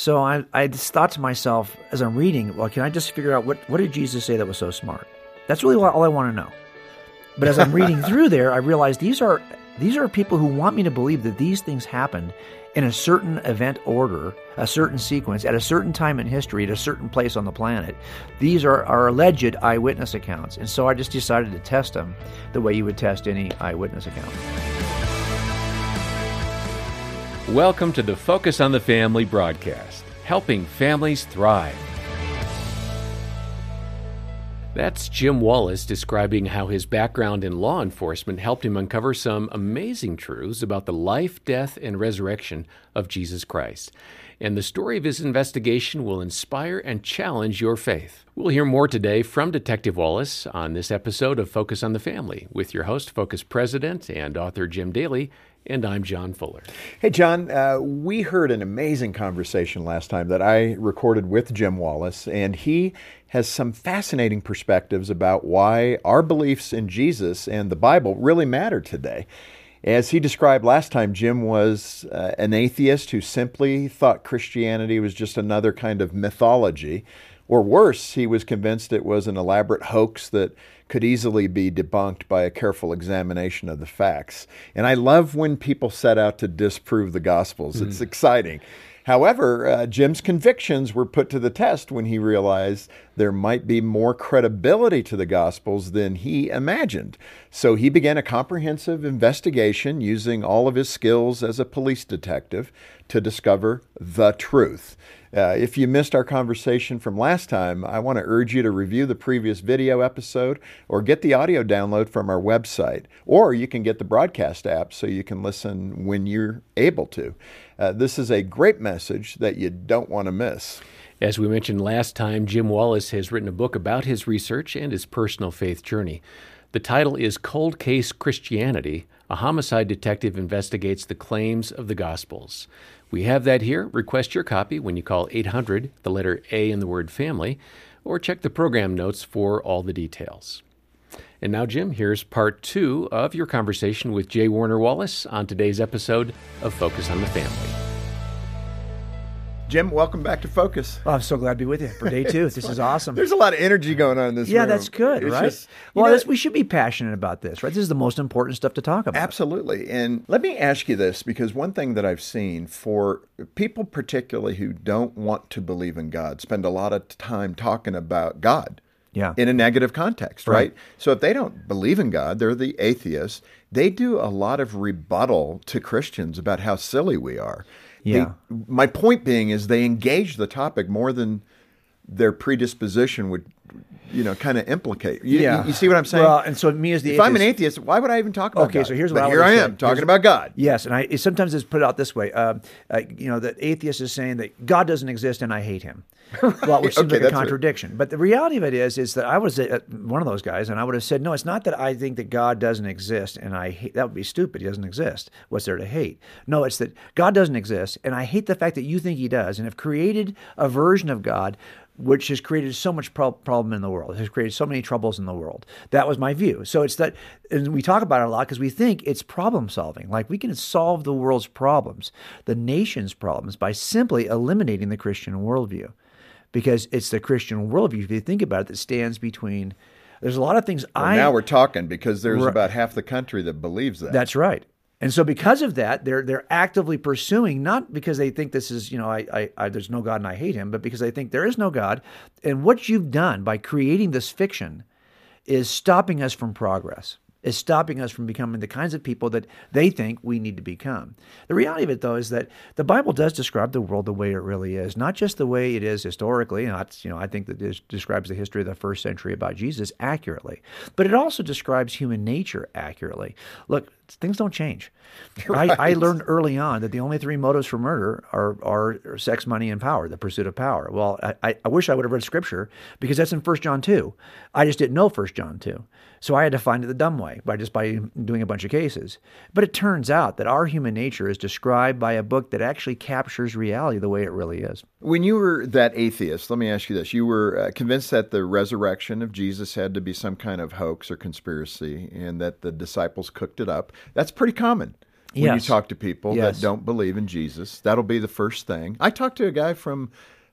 So I, I just thought to myself as I'm reading, well, can I just figure out what, what did Jesus say that was so smart? That's really all I want to know. But as I'm reading through there, I realized these are these are people who want me to believe that these things happened in a certain event order, a certain sequence, at a certain time in history, at a certain place on the planet. These are, are alleged eyewitness accounts. And so I just decided to test them the way you would test any eyewitness account. Welcome to the Focus on the Family broadcast, helping families thrive. That's Jim Wallace describing how his background in law enforcement helped him uncover some amazing truths about the life, death, and resurrection of Jesus Christ. And the story of his investigation will inspire and challenge your faith. We'll hear more today from Detective Wallace on this episode of Focus on the Family with your host, Focus President and author Jim Daly and I'm John Fuller. Hey, John, uh, we heard an amazing conversation last time that I recorded with Jim Wallace, and he has some fascinating perspectives about why our beliefs in Jesus and the Bible really matter today. As he described last time, Jim was uh, an atheist who simply thought Christianity was just another kind of mythology. Or worse, he was convinced it was an elaborate hoax that could easily be debunked by a careful examination of the facts. And I love when people set out to disprove the Gospels, mm. it's exciting. However, uh, Jim's convictions were put to the test when he realized there might be more credibility to the Gospels than he imagined. So he began a comprehensive investigation using all of his skills as a police detective to discover the truth. Uh, if you missed our conversation from last time, I want to urge you to review the previous video episode or get the audio download from our website. Or you can get the broadcast app so you can listen when you're able to. Uh, this is a great message that you don't want to miss. As we mentioned last time, Jim Wallace has written a book about his research and his personal faith journey. The title is Cold Case Christianity A Homicide Detective Investigates the Claims of the Gospels. We have that here. Request your copy when you call 800, the letter A in the word family, or check the program notes for all the details. And now, Jim, here's part two of your conversation with Jay Warner Wallace on today's episode of Focus on the Family. Jim, welcome back to Focus. Oh, I'm so glad to be with you for day two. this is awesome. There's a lot of energy going on in this yeah, room. that's good, it's right? Just, well, know, this, we should be passionate about this, right? This is the most important stuff to talk about. Absolutely. And let me ask you this because one thing that I've seen for people, particularly who don't want to believe in God, spend a lot of time talking about God. Yeah. In a negative context, right? right? So if they don't believe in God, they're the atheists. They do a lot of rebuttal to Christians about how silly we are. Yeah. They, my point being is they engage the topic more than their predisposition would you know, kind of implicate. You, yeah. You, you, see what I'm saying? Well, and so me as the if atheist, I'm an atheist, why would I even talk about okay, God? so here's but what I here I am say. talking here's, about God. Yes, and I sometimes it's put out this way. Uh, uh, you know, that atheist is saying that God doesn't exist and I hate him. Well, which seems okay, like a contradiction. But the reality of it is, is that I was uh, one of those guys, and I would have said, no, it's not that I think that God doesn't exist, and I hate. That would be stupid. He doesn't exist. What's there to hate? No, it's that God doesn't exist, and I hate the fact that you think He does, and have created a version of God which has created so much pro- problem in the world, has created so many troubles in the world. That was my view. So it's that, and we talk about it a lot because we think it's problem solving. Like we can solve the world's problems, the nation's problems, by simply eliminating the Christian worldview. Because it's the Christian worldview, if you think about it, that stands between. There's a lot of things well, I. Now we're talking because there's about half the country that believes that. That's right. And so, because of that, they're they're actively pursuing not because they think this is you know I, I, I, there's no God and I hate him, but because they think there is no God, and what you've done by creating this fiction is stopping us from progress is stopping us from becoming the kinds of people that they think we need to become. The reality of it, though, is that the Bible does describe the world the way it really is, not just the way it is historically. Not, you know, I think that it describes the history of the first century about Jesus accurately, but it also describes human nature accurately. Look, things don't change. Right. I, I, learned early on that the only three motives for murder are, are sex, money, and power, the pursuit of power. Well, I, I wish I would have read scripture because that's in 1 John 2. I just didn't know 1 John 2. So I had to find it the dumb way by just by doing a bunch of cases. But it turns out that our human nature is described by a book that actually captures reality the way it really is. When you were that atheist, let me ask you this. You were uh, convinced that the resurrection of Jesus had to be some kind of hoax or conspiracy and that the disciples cooked it up. That's pretty common. when you talk to people Yes. that don't believe in Jesus. That'll be the first thing. I talked to a guy from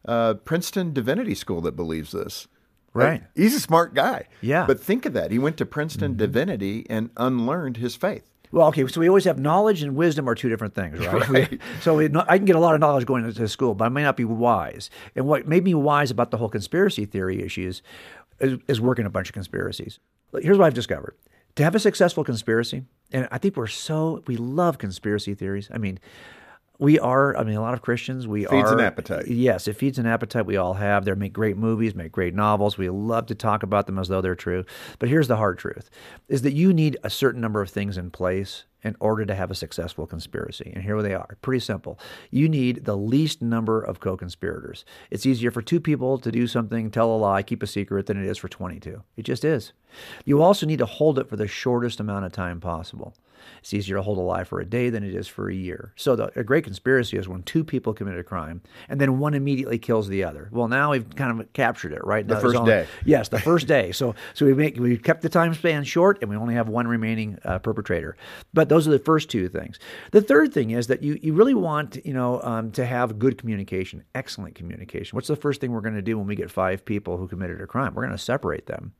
uh, Princeton Divinity School that believes this. Right. Uh, He's a smart guy. Yeah. Mm-hmm. But think of that. He went to Princeton Divinity and unlearned his faith. Well, okay, so we always have knowledge and wisdom are two different things, right? We- so we, I can get a lot of knowledge going into school, but I may not be wise. And what made me wise about the whole conspiracy theory issues is, is working a bunch of conspiracies. Here's what I've discovered: to have a successful conspiracy, and I think we're so we love conspiracy theories. I mean. We are, I mean, a lot of Christians, we Feeds are. an appetite. Yes, it feeds an appetite we all have. They make great movies, make great novels. We love to talk about them as though they're true. But here's the hard truth is that you need a certain number of things in place in order to have a successful conspiracy. And here they are. Pretty simple. You need the least number of co-conspirators. It's easier for two people to do something, tell a lie, keep a secret than it is for 22. It just is. You also need to hold it for the shortest amount of time possible. It's easier to hold a lie for a day than it is for a year. So the, a great conspiracy is when two people commit a crime and then one immediately kills the other. Well, now we've kind of captured it, right? The Now, first only- day. Yes, the first day. So so we make we kept the time span short, and we only have one remaining uh, perpetrator. But those are the first two things. The third thing is that you you really want you know um, to have good communication, excellent communication. What's the first thing we're going to do when we get five people who committed a crime? We're going to separate them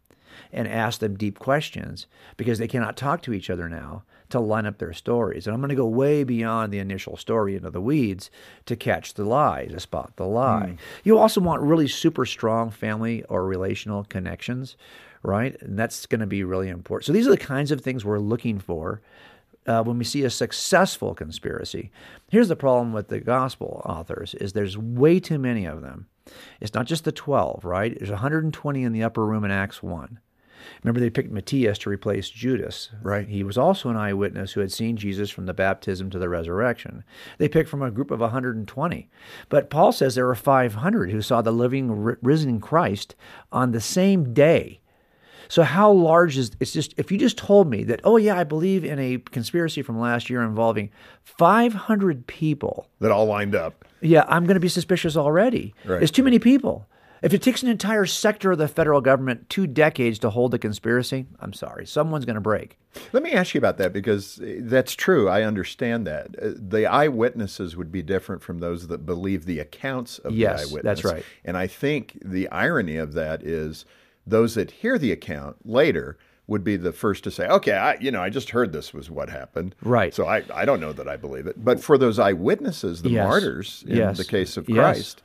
and ask them deep questions because they cannot talk to each other now to line up their stories. And I'm going to go way beyond the initial story into the weeds to catch the lie, to spot the lie. You also want really super strong family or relational connections, right? And that's going to be really important. So these are the kinds of things we're looking for uh, when we see a successful conspiracy. Here's the problem with the gospel authors is there's way too many of them. It's not just the 12, right? There's 120 in the upper room in Acts 1. Remember, they picked Matthias to replace Judas. Right. He was also an eyewitness who had seen Jesus from the baptism to the resurrection. They picked from a group of 120. But Paul says there were 500 who saw the living, risen Christ on the same day. So how large is it's just if you just told me that oh yeah I believe in a conspiracy from last year involving 500 people That all lined up. yeah I'm going to be suspicious already Right. it's too many people if it takes an entire sector of the federal government two decades to hold a conspiracy I'm sorry someone's going to break Let me ask you about that because uh, that's true. I understand that. Uh, The eyewitnesses would be different from those that believe the accounts of Yes, the eyewitness. that's right. And I think the irony of that is those that hear the account later would be the first to say, "Okay, I you know, I just heard this was what happened." Right. So I I don't know that I believe it. But for those eyewitnesses, the Yes. martyrs in Yes. the case of Yes.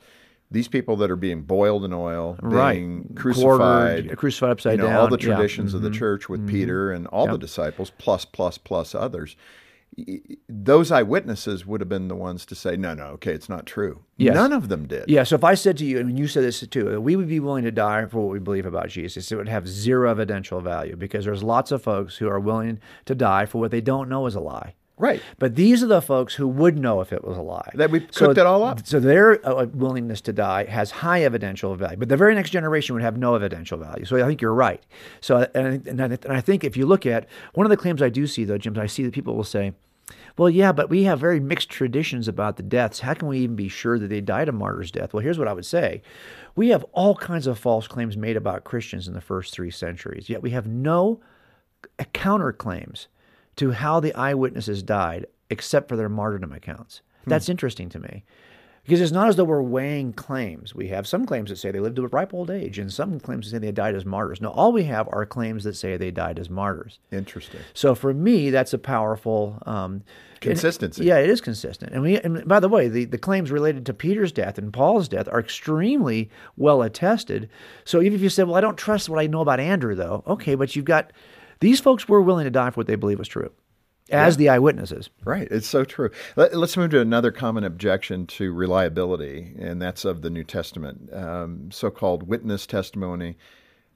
These people that are being boiled in oil, Right. being Quartered, crucified, crucified upside you know, all the traditions of Mm-hmm. the church with Peter and all the disciples, plus, plus, plus others. Those eyewitnesses would have been the ones to say, no, no, okay, it's not true. Yes. None of them did. Yeah, so if I said to you, and you said this too, we would be willing to die for what we believe about Jesus, it would have zero evidential value because there's lots of folks who are willing to die for what they don't know is a lie. Right. But these are the folks who would know if it was a lie. That we So- cooked it all up. So their uh, willingness to die has high evidential value, but the very next generation would have no evidential value. So I think you're right. So and, I- and, I, and I think if you look at one of the claims I do see though, Jim, I see that people will say, "Well, yeah, but we have very mixed traditions about the deaths. How can we even be sure that they died a martyr's death?" Well, here's what I would say: We have all kinds of false claims made about Christians in the first three centuries, yet we have no counterclaims to how the eyewitnesses died except for their martyrdom accounts. That's interesting to me. Because it's not as though we're weighing claims. We have some claims that say they lived to a ripe old age, and some claims that say they died as martyrs. No, all we have are claims that say they died as martyrs. Interesting. So for me, that's a powerful um, Consistency. yeah, it is consistent. And we, and by the way, the, the claims related to Peter's death and Paul's death are extremely well attested. So even if you said, "Well, I don't trust what I know about Andrew," though, okay, but you've got these folks were willing to die for what they believe was true, as the eyewitnesses. Right. It's so true. Let, us move to another common objection to reliability, and that's of the New Testament. Um, so called witness testimony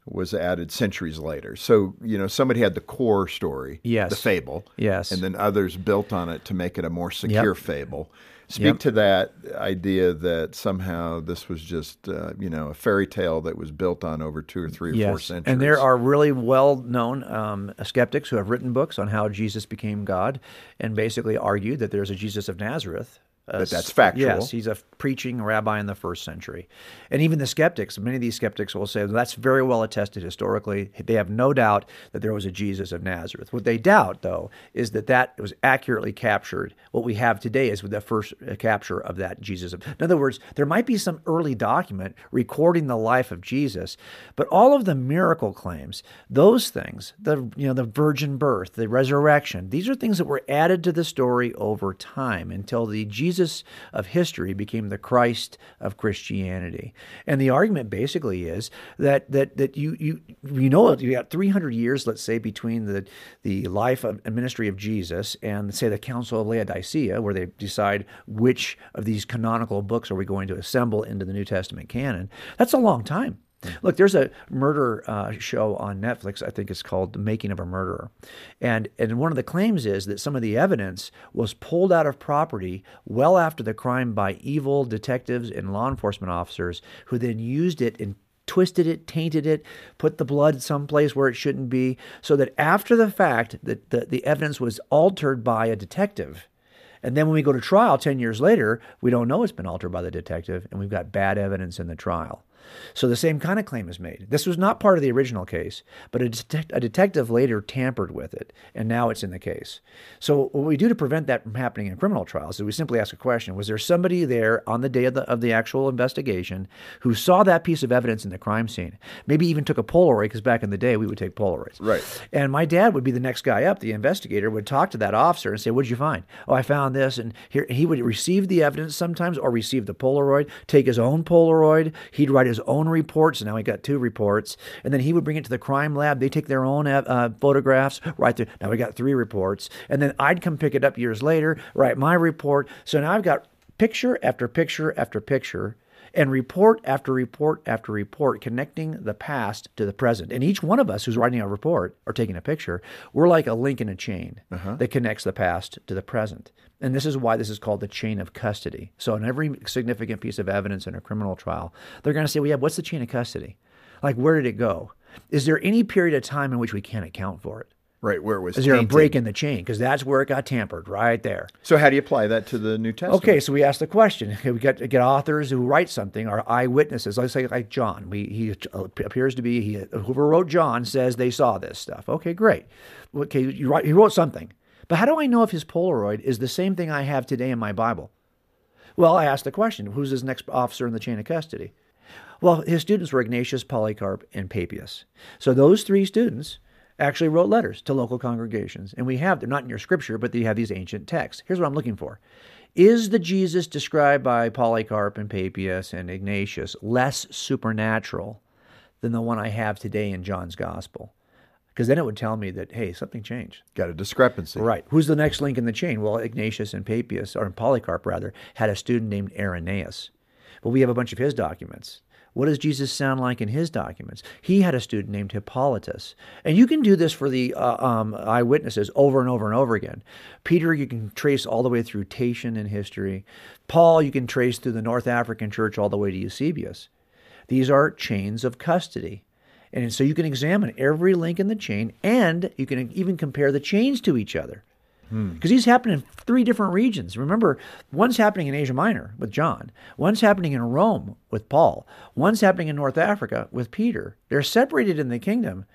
was added centuries later. So, you know, somebody had the core story, Yes. the fable, Yes. and then others built on it to make it a more secure Yep. fable. Speak Yep. to that idea that somehow this was just, uh, you know, a fairy tale that was built on over two or three or four centuries. And there are really well known um, skeptics who have written books on how Jesus became God and basically argued that there's a Jesus of Nazareth That that's factual. Yes, he's a preaching rabbi in the first century. And even the skeptics, many of these skeptics will say that's very well attested historically. They have no doubt that there was a Jesus of Nazareth. What they doubt, though, is that that was accurately captured. What we have today is with the first uh, capture of that Jesus. Of, in other words, there might be some early document recording the life of Jesus, but all of the miracle claims, those things, the you know the virgin birth, the resurrection, these are things that were added to the story over time until the Jesus of history became the Christ of Christianity. And the argument basically is that that that you you you know you got 300 years, let's say, between the the life of, and ministry of Jesus and say the Council of Laodicea, where they decide which of these canonical books are we going to assemble into the New Testament canon. That's a long time. Look, there's a murder uh, show on Netflix. I think it's called "The Making of a Murderer," and and one of the claims is that some of the evidence was pulled out of property well after the crime by evil detectives and law enforcement officers, who then used it and twisted it, tainted it, put the blood someplace where it shouldn't be, so that after the fact, that the, the evidence was altered by a detective. And then when we go to trial 10 years later, we don't know it's been altered by the detective, and we've got bad evidence in the trial. So the same kind of claim is made. This was not part of the original case, but a, a detective later tampered with it, and now it's in the case. So what we do to prevent that from happening in criminal trials is we simply ask a question: Was there somebody there on the day of the of the actual investigation who saw that piece of evidence in the crime scene? Maybe even took a Polaroid, because back in the day we would take Polaroids. Right. And my dad would be the next guy up. The investigator would talk to that officer and say, "What'd you find?" "Oh, I found this." And here he would receive the evidence sometimes, or receive the Polaroid, take his own Polaroid. He'd write his own reports. Now he got two reports, and then he would bring it to the crime lab. They take their own uh, photographs, Right there. Now we got three reports, and then I'd come pick it up years later, write my report. So now I've got picture after picture after picture and report after report after report connecting the past to the present. And each one of us who's writing a report or taking a picture, we're like a link in a chain uh-huh. that connects the past to the present. And this is why this is called the chain of custody. So, in every significant piece of evidence in a criminal trial, they're going to say, well, yeah, what's the chain of custody? Like, where did it go? Is there any period of time in which we can't account for it? Right, where it was Is there a tainted. break in the chain? Because that's where it got tampered, right there. So how do you apply that to the New Testament? Okay, so we ask the question. Okay, we get get authors who write something, or eyewitnesses. Let's say like John. We he appears to be he whoever wrote John says they saw this stuff. Okay, great. Okay, you write, he wrote something, but how do I know if his Polaroid is the same thing I have today in my Bible? Well, I asked the question: Who's his next officer in the chain of custody? Well, his students were Ignatius, Polycarp, and Papias. So those three students actually wrote letters to local congregations. And we have, they're not in your scripture, but they have these ancient texts. Here's what I'm looking for. Is the Jesus described by Polycarp and Papias and Ignatius less supernatural than the one I have today in John's gospel? Because then it would tell me that, hey, something changed. Got a discrepancy. Right. Who's the next link in the chain? Well, Ignatius and Papias, or Polycarp rather, had a student named Irenaeus. But we have a bunch of his documents. What does Jesus sound like in his documents? He had a student named Hippolytus. And you can do this for the uh, um, eyewitnesses over and over and over again. Peter, you can trace all the way through Tatian in history. Paul, you can trace through the North African church all the way to Eusebius. These are chains of custody. And so you can examine every link in the chain and you can even compare the chains to each other. Hmm. Because these happen in three different regions. Remember, one's happening in Asia Minor with John, one's happening in Rome with Paul, one's happening in North Africa with Peter. They're separated in the kingdom.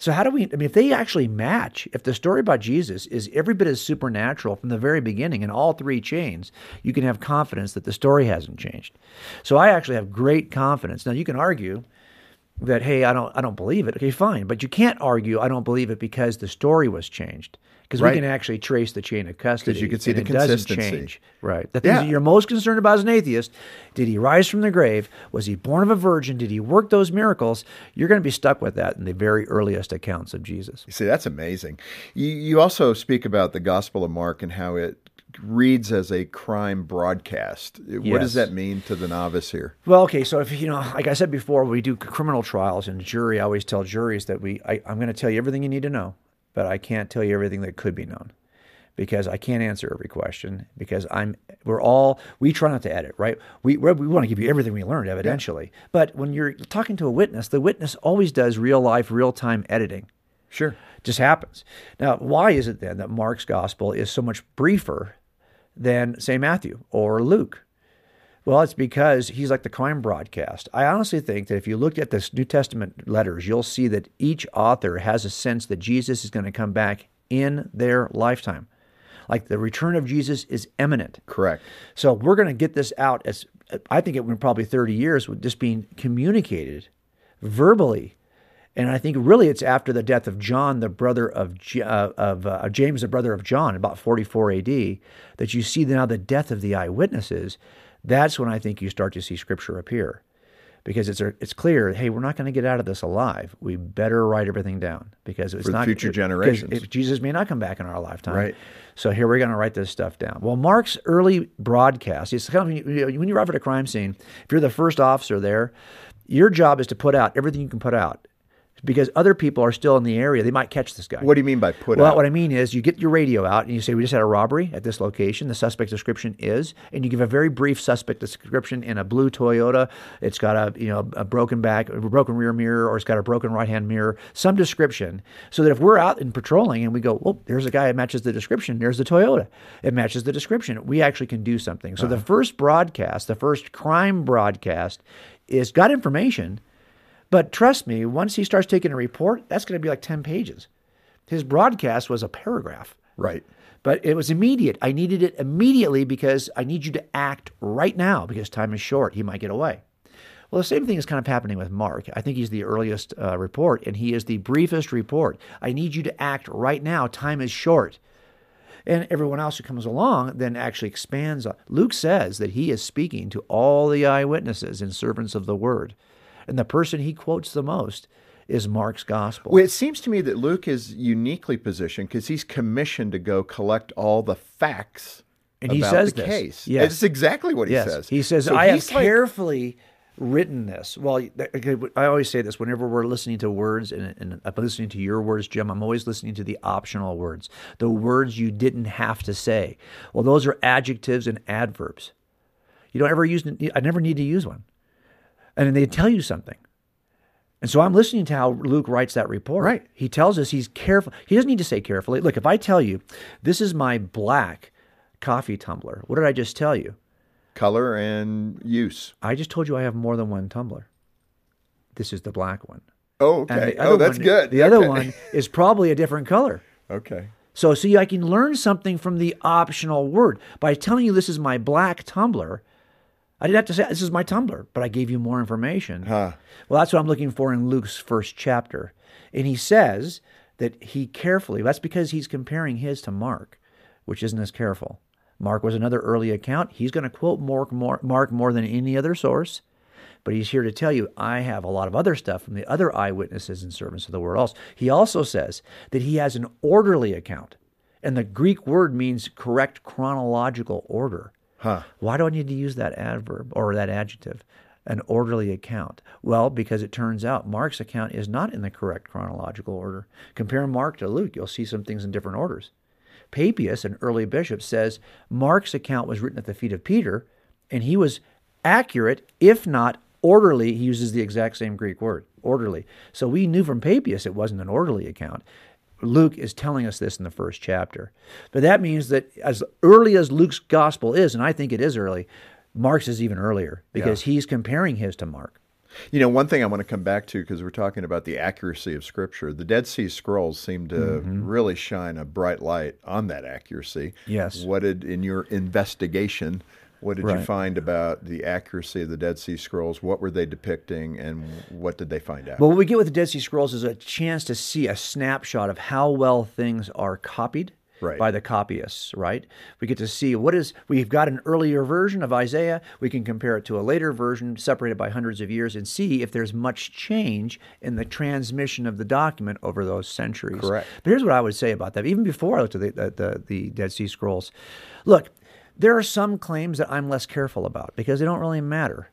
So, how do we, I mean, if they actually match, if the story about Jesus is every bit as supernatural from the very beginning in all three chains, you can have confidence that the story hasn't changed. So, I actually have great confidence. Now, you can argue that hey i don't i don't believe it okay fine but you can't argue i don't believe it because the story was changed because Right. we can actually trace the chain of custody you can see and the it doesn't consistency. change right the things Yeah. that you're most concerned about as an atheist did he rise from the grave was he born of a virgin did he work those miracles you're going to be stuck with that in the very earliest accounts of jesus You see, that's amazing. You, you also speak about the Gospel of Mark and how it reads as a crime broadcast. What does that mean to the novice here? Well, okay, so if you know, like I said before, we do criminal trials and jury. I always tell juries that we, I, I'm going to tell you everything you need to know, but I can't tell you everything that could be known, because I can't answer every question. Because I'm, we're all, we try not to edit, right? We we want to give you everything we learned, evidentially. But when you're talking to a witness, the witness always does real life, real time editing Sure. just happens. Now, why is it then that Mark's gospel is so much briefer than, say, Matthew or Luke? Well, it's because he's like the crime broadcast. I honestly think that if you look at the New Testament letters, you'll see that each author has a sense that Jesus is going to come back in their lifetime. Like the return of Jesus is imminent. Correct. So we're going to get this out as I think it would probably 30 years with just being communicated verbally. And I think really it's after the death of John, the brother of, uh, of uh, James, the brother of John, about 44 AD, that you see now the death of the eyewitnesses. That's when I think you start to see scripture appear. Because it's, it's clear, hey, we're not going to get out of this alive. We better write everything down because it's For not future generations. If Jesus may not come back in our lifetime, Right. So here we're going to write this stuff down. Well, Mark's early broadcast, it's kind of, you know, when you arrive at a crime scene, if you're the first officer there, your job is to put out everything you can put out because other people are still in the area. They might catch this guy. What do you mean by put well, out? Well, what I mean is you get your radio out and you say, We just had a robbery at this location. The suspect description is, and you give a very brief suspect description in a blue Toyota. It's got a you know a broken back, a broken rear mirror, or it's got a broken right hand mirror, some description. So that if we're out and patrolling and we go, Well, there's a guy that matches the description, there's the Toyota. It matches the description. We actually can do something. So the uh-huh. first broadcast, the first crime broadcast, is got information. But trust me, once he starts taking a report, that's going to be like 10 pages. His broadcast was a paragraph, right. but it was immediate. I needed it immediately because I need you to act right now because time is short. He might get away. Well, the same thing is kind of happening with Mark. I think he's the earliest uh, report and he is the briefest report. I need you to act right now. Time is short. And everyone else who comes along then actually expands. On. Luke says that he is speaking to all the eyewitnesses and servants of the word. And the person he quotes the most is Mark's gospel. Well, it seems to me that Luke is uniquely positioned because he's commissioned to go collect all the facts And he says the this. case. Yes. That's exactly what he yes. says. He says, So I have like- carefully written this. Well, I always say this whenever we're listening to words, and, and uh, I'm listening to your words, Jim, I'm always listening to the optional words, the words you didn't have to say. Well, those are adjectives and adverbs. You don't ever use, I never need to use one. And then they tell you something. And so I'm listening to how Luke writes that report. Right. He tells us he's careful. He doesn't need to say carefully. Look, if I tell you, this is my black coffee tumbler, what did I just tell you? color and use. I just told you I have more than one tumbler. This is the black one. Oh, okay. the oh, other Oh, that's one- good. The other one is probably a different color. Okay. So, see, I can learn something from the optional word. By telling you this is my black tumbler, I didn't have to say this is my tumbler, but I gave you more information. Huh. Well, that's what I'm looking for in Luke's first chapter. And he says that he carefully, that's because he's comparing his to Mark, which isn't as careful. Mark was another early account. He's going to quote Mark more, Mark more than any other source. But he's here to tell you, I have a lot of other stuff from the other eyewitnesses and servants of the word also. He also says that he has an orderly account. And the Greek word means correct chronological order. Huh. Why do I need to use that adverb or that adjective? An orderly account. Well, because it turns out Mark's account is not in the correct chronological order. Compare Mark to Luke, you'll see some things in different orders. Papias, an early bishop, says Mark's account was written at the feet of Peter, and he was accurate, if not orderly. He uses the exact same Greek word, orderly. So we knew from Papias it wasn't an orderly account. Luke is telling us this in the first chapter. But that means that as early as Luke's gospel is, and I think it is early, Mark's is even earlier because he's comparing his to Mark. You know, one thing I want to come back to because we're talking about the accuracy of Scripture. The Dead Sea Scrolls seem to Mm-hmm. really shine a bright light on that accuracy. Yes. What did in your investigation? What did you find about the accuracy of the Dead Sea Scrolls? What were they depicting, and what did they find out? Well, what we get with the Dead Sea Scrolls is a chance to see a snapshot of how well things are copied Right. by the copyists, right? We get to see what is, we've got an earlier version of Isaiah. We can compare it to a later version separated by hundreds of years and see if there's much change in the transmission of the document over those centuries. Correct. But here's what I would say about that. Even before I looked at the, the, the, the Dead Sea Scrolls, look, there are some claims that I'm less careful about because they don't really matter.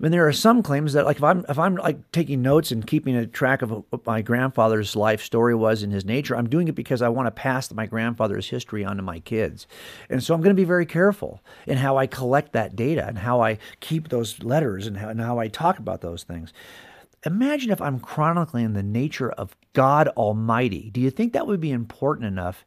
I mean, there are some claims that, like, if I'm if I'm like taking notes and keeping a track of what my grandfather's life story was in his nature, I'm doing it because I want to pass my grandfather's history on to my kids, and so I'm going to be very careful in how I collect that data and how I keep those letters and how, and how I talk about those things. Imagine if I'm chronicling the nature of God Almighty. Do you think that would be important enough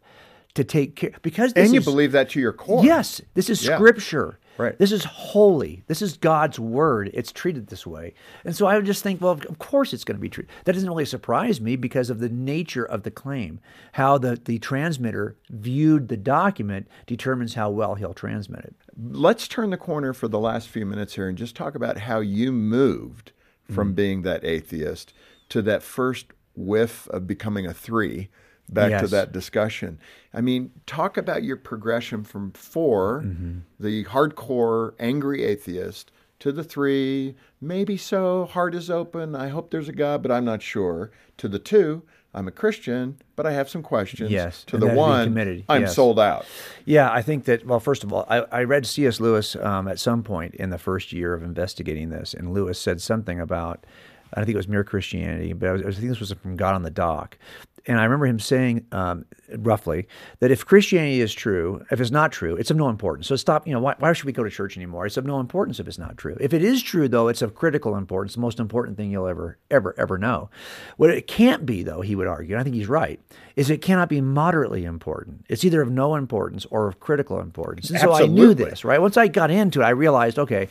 to take care because this and you is, believe that to your core. Yes, this is Yeah. scripture. Right. This is holy. This is God's word. It's treated this way. And so I would just think, well, of course it's going to be treated. That doesn't really surprise me because of the nature of the claim. How the, the transmitter viewed the document determines how well he'll transmit it. Let's turn the corner for the last few minutes here and just talk about how you moved from Mm. being that atheist to that first whiff of becoming a three back to that discussion. I mean, talk about your progression from 4 Mm-hmm. the hardcore angry atheist, to the three, maybe so, heart is open, I hope there's a God, but I'm not sure, to the two, I'm a Christian, but I have some questions. Yes, To the that to be one, committed, I'm yes. sold out. Yeah, I think that, well, first of all, I, I read C.S. Lewis um, at some point in the first year of investigating this, and Lewis said something about, I think it was Mere Christianity, but I, was, I think this was from God on the Dock. And I remember him saying, um, roughly, that if Christianity is true, if it's not true, it's of no importance. So stop, you know, why, why should we go to church anymore? It's of no importance if it's not true. If it is true, though, it's of critical importance, the most important thing you'll ever, ever, ever know. What it can't be, though, he would argue, and I think he's right, is it cannot be moderately important. It's either of no importance or of critical importance. And so I knew this, right? Once I got into it, I realized, okay,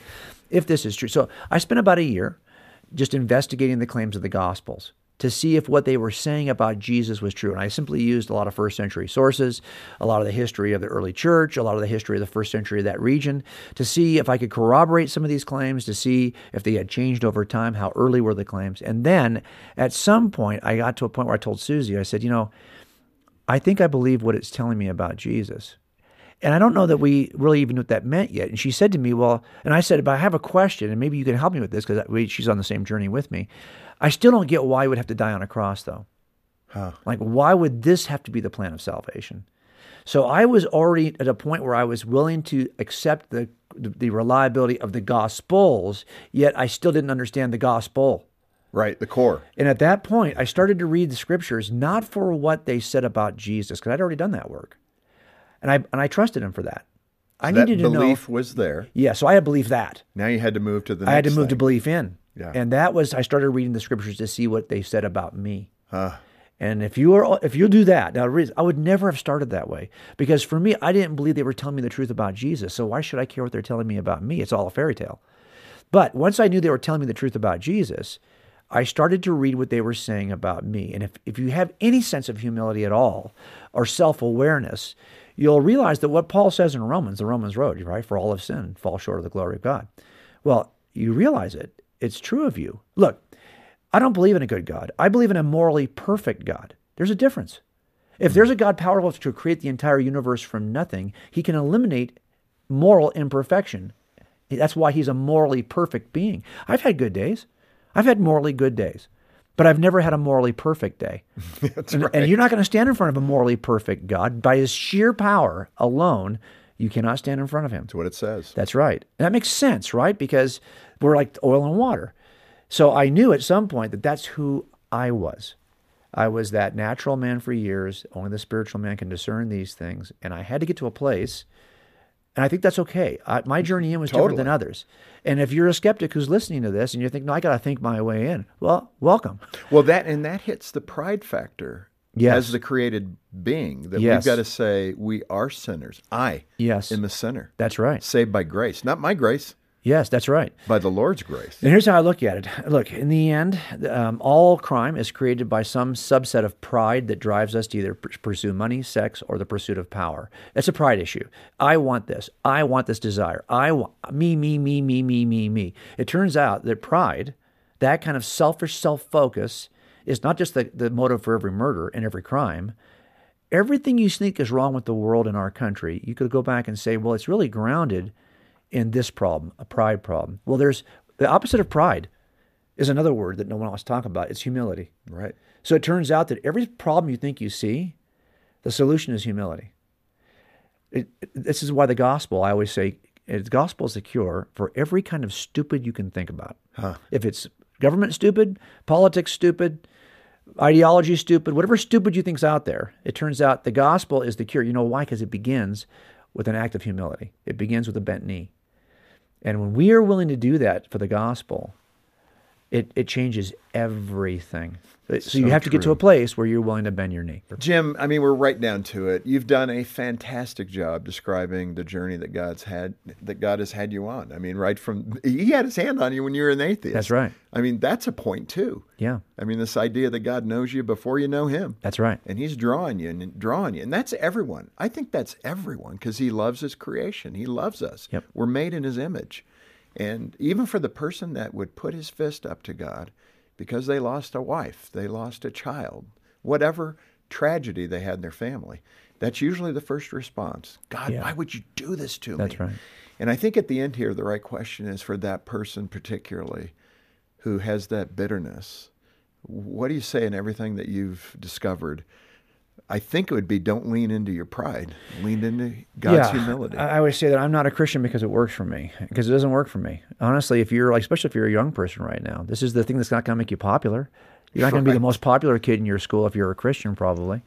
if this is true. So I spent about a year just investigating the claims of the Gospels to see if what they were saying about Jesus was true. And I simply used a lot of first century sources, a lot of the history of the early church, a lot of the history of the first century of that region to see if I could corroborate some of these claims, to see if they had changed over time, how early were the claims. And then at some point, I got to a point where I told Susie, I said, you know, I think I believe what it's telling me about Jesus. And I don't know that we really even knew what that meant yet. And she said to me, Well, and I said, But I have a question, and maybe you can help me with this because she's on the same journey with me. I still don't get why he would have to die on a cross, though. Like, why would this have to be the plan of salvation? So I was already at a point where I was willing to accept the, the reliability of the Gospels, yet I still didn't understand the Gospel. Right, the core. And at that point, I started to read the scriptures not for what they said about Jesus, because I'd already done that work, and I and I trusted him for that. I that needed to know. belief was there. Yeah, so I had believed that. Now you had to move to the. I had to move to thing. belief in, Yeah. and that was I started reading the scriptures to see what they said about me. And if you are, if you'll do that, now I would never have started that way because for me, I didn't believe they were telling me the truth about Jesus. So why should I care what they're telling me about me? It's all a fairy tale. But once I knew they were telling me the truth about Jesus, I started to read what they were saying about me. And if, if you have any sense of humility at all or self awareness, you'll realize that what Paul says in Romans, the Romans Road, right? For all have sinned, fall short of the glory of God. Well, you realize it. It's true of you. Look, I don't believe in a good God. I believe in a morally perfect God. There's a difference. If there's a God powerful to create the entire universe from nothing, he can eliminate moral imperfection. That's why he's a morally perfect being. I've had good days. I've had morally good days, but I've never had a morally perfect day. And, right. and you're not going to stand in front of a morally perfect God. By his sheer power alone, you cannot stand in front of him. That's what it says. That's right. And that makes sense, right? Because we're like oil and water. So I knew at some point that that's who I was. I was that natural man for years. Only the spiritual man can discern these things. And I had to get to a place, and I think that's okay. I, my journey in was different than others. And if you're a skeptic who's listening to this and you're thinking, no, I got to think my way in, well, welcome. Well, that and that hits the pride factor. Yes. As the created being, that Yes. we've got to say we are sinners. I Yes. am a sinner, That's right. saved by grace, not my grace, Yes, that's right. by the Lord's grace. And here's how I look at it. Look, in the end, um, all crime is created by some subset of pride that drives us to either p- pursue money, sex, or the pursuit of power. That's a pride issue. I want this. I want this desire. I want me, me, me, me, me, me, me. It turns out that pride, that kind of selfish self focus, is not just the, the motive for every murder and every crime. Everything you think is wrong with the world in our country, you could go back and say, well, it's really grounded in this problem, a pride problem. Well, there's the opposite of pride is another word that no one wants to talk about. It's humility. Right. So it turns out that every problem you think you see, the solution is humility. It, this is why the gospel, I always say, eh, the gospel is the cure for every kind of stupid you can think about. If it's government stupid, politics stupid, ideology is stupid, whatever stupid you think's out there, it turns out the gospel is the cure. You know why? Because it begins with an act of humility. It begins with a bent knee. And when we are willing to do that for the gospel, it, it changes everything. So, So you have to get to a place where you're willing to bend your knee. Jim, I mean, we're right down to it. You've done a fantastic job describing the journey that God's had, that God has had you on. I mean, right from He had His hand on you when you were an atheist. That's right. I mean, that's a point too. Yeah, I mean, this idea that God knows you before you know Him, that's right. and He's drawing you and drawing you, and that's everyone. I think that's everyone because He loves His creation. He loves us. Yep. We're made in His image, and even for the person that would put his fist up to God because they lost a wife, they lost a child, whatever tragedy they had in their family, that's usually the first response. God, Yeah. why would you do this to me? That's right. And I think at the end here, the right question is for that person particularly who has that bitterness. What do you say in everything that you've discovered? I think it would be don't lean into your pride, lean into God's humility. I I always say that I'm not a Christian because it works for me, because it doesn't work for me. Honestly, if you're like, especially if you're a young person right now, this is the thing that's not going to make you popular. You're not going to be the most popular kid in your school if you're a Christian, probably.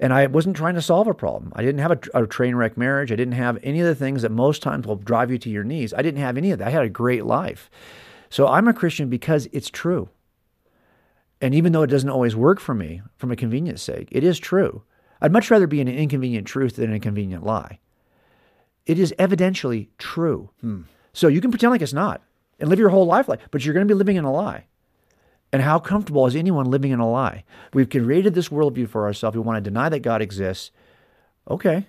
And I wasn't trying to solve a problem. I didn't have a, a train wreck marriage. I didn't have any of the things that most times will drive you to your knees. I didn't have any of that. I had a great life. So I'm a Christian because it's true. And even though it doesn't always work for me from a convenience sake, it is true. I'd much rather be in an inconvenient truth than a convenient lie. It is evidentially true. Hmm. So you can pretend like it's not and live your whole life like, but you're going to be living in a lie. And how comfortable is anyone living in a lie? We've created this worldview for ourselves. We want to deny that God exists. Okay.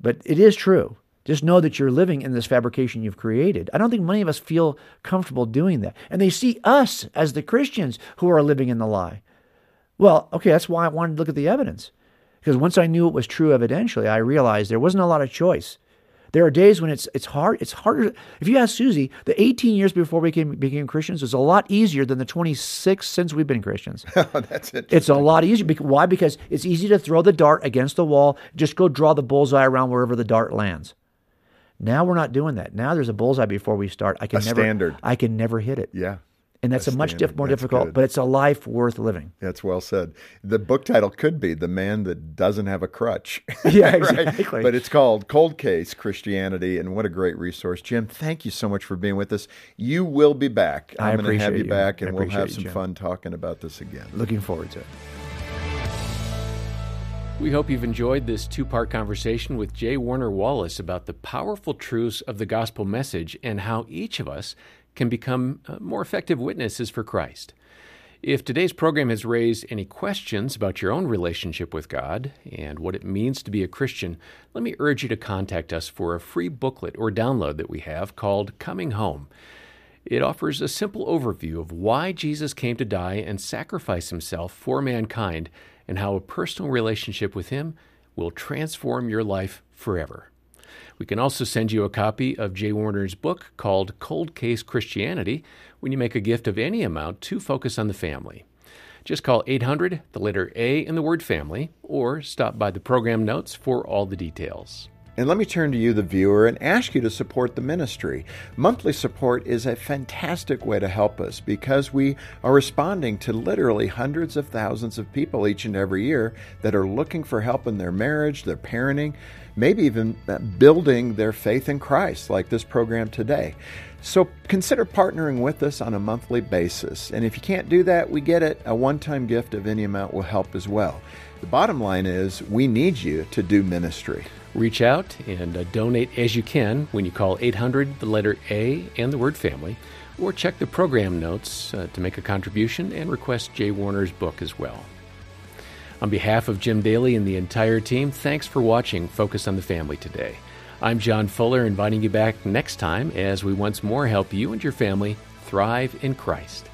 But it is true. Just know that you're living in this fabrication you've created. I don't think many of us feel comfortable doing that. And they see us as the Christians who are living in the lie. Well, okay, that's why I wanted to look at the evidence. Because once I knew it was true evidentially, I realized there wasn't a lot of choice. There are days when it's it's hard. It's harder. If you ask Susie, the 18 years before we became, became Christians was a lot easier than the 26 since we've been Christians. Oh, that's it. It's a lot easier. Why? Because it's easy to throw the dart against the wall. Just go draw the bullseye around wherever the dart lands. Now we're not doing that. Now there's a bullseye before we start. I can A never. standard. I can never hit it, Yeah, and that's a, much diff- more That's difficult. good. But it's a life worth living. that's well said. The book title could be "The Man That Doesn't Have a Crutch." Yeah, Right? exactly. But it's called "Cold Case Christianity," and what a great resource, Jim. Thank you so much for being with us. You will be back. I'm going to have you you. back, and we'll have some you, fun talking about this again. Looking forward to it. We hope you've enjoyed this two part conversation with Jay Warner Wallace about the powerful truths of the gospel message and how each of us can become uh, more effective witnesses for Christ. If today's program has raised any questions about your own relationship with God and what it means to be a Christian, let me urge you to contact us for a free booklet or download that we have called Coming Home. It offers a simple overview of why Jesus came to die and sacrifice himself for mankind and how a personal relationship with him will transform your life forever. We can also send you a copy of Jay Warner's book called Cold Case Christianity when you make a gift of any amount to Focus on the Family. Just call 800, the letter A in the word family, or stop by the program notes for all the details. And let me turn to you, the viewer, and ask you to support the ministry. Monthly support is a fantastic way to help us because we are responding to literally hundreds of thousands of people each and every year that are looking for help in their marriage, their parenting, maybe even building their faith in Christ, like this program today. So consider partnering with us on a monthly basis. And if you can't do that, we get it. A one time gift of any amount will help as well. The bottom line is we need you to do ministry. Reach out and uh, donate as you can when you call 800, the letter A, and the word family, or check the program notes uh, to make a contribution and request Jay Warner's book as well. On behalf of Jim Daly and the entire team, thanks for watching Focus on the Family today. I'm John Fuller, inviting you back next time as we once more help you and your family thrive in Christ.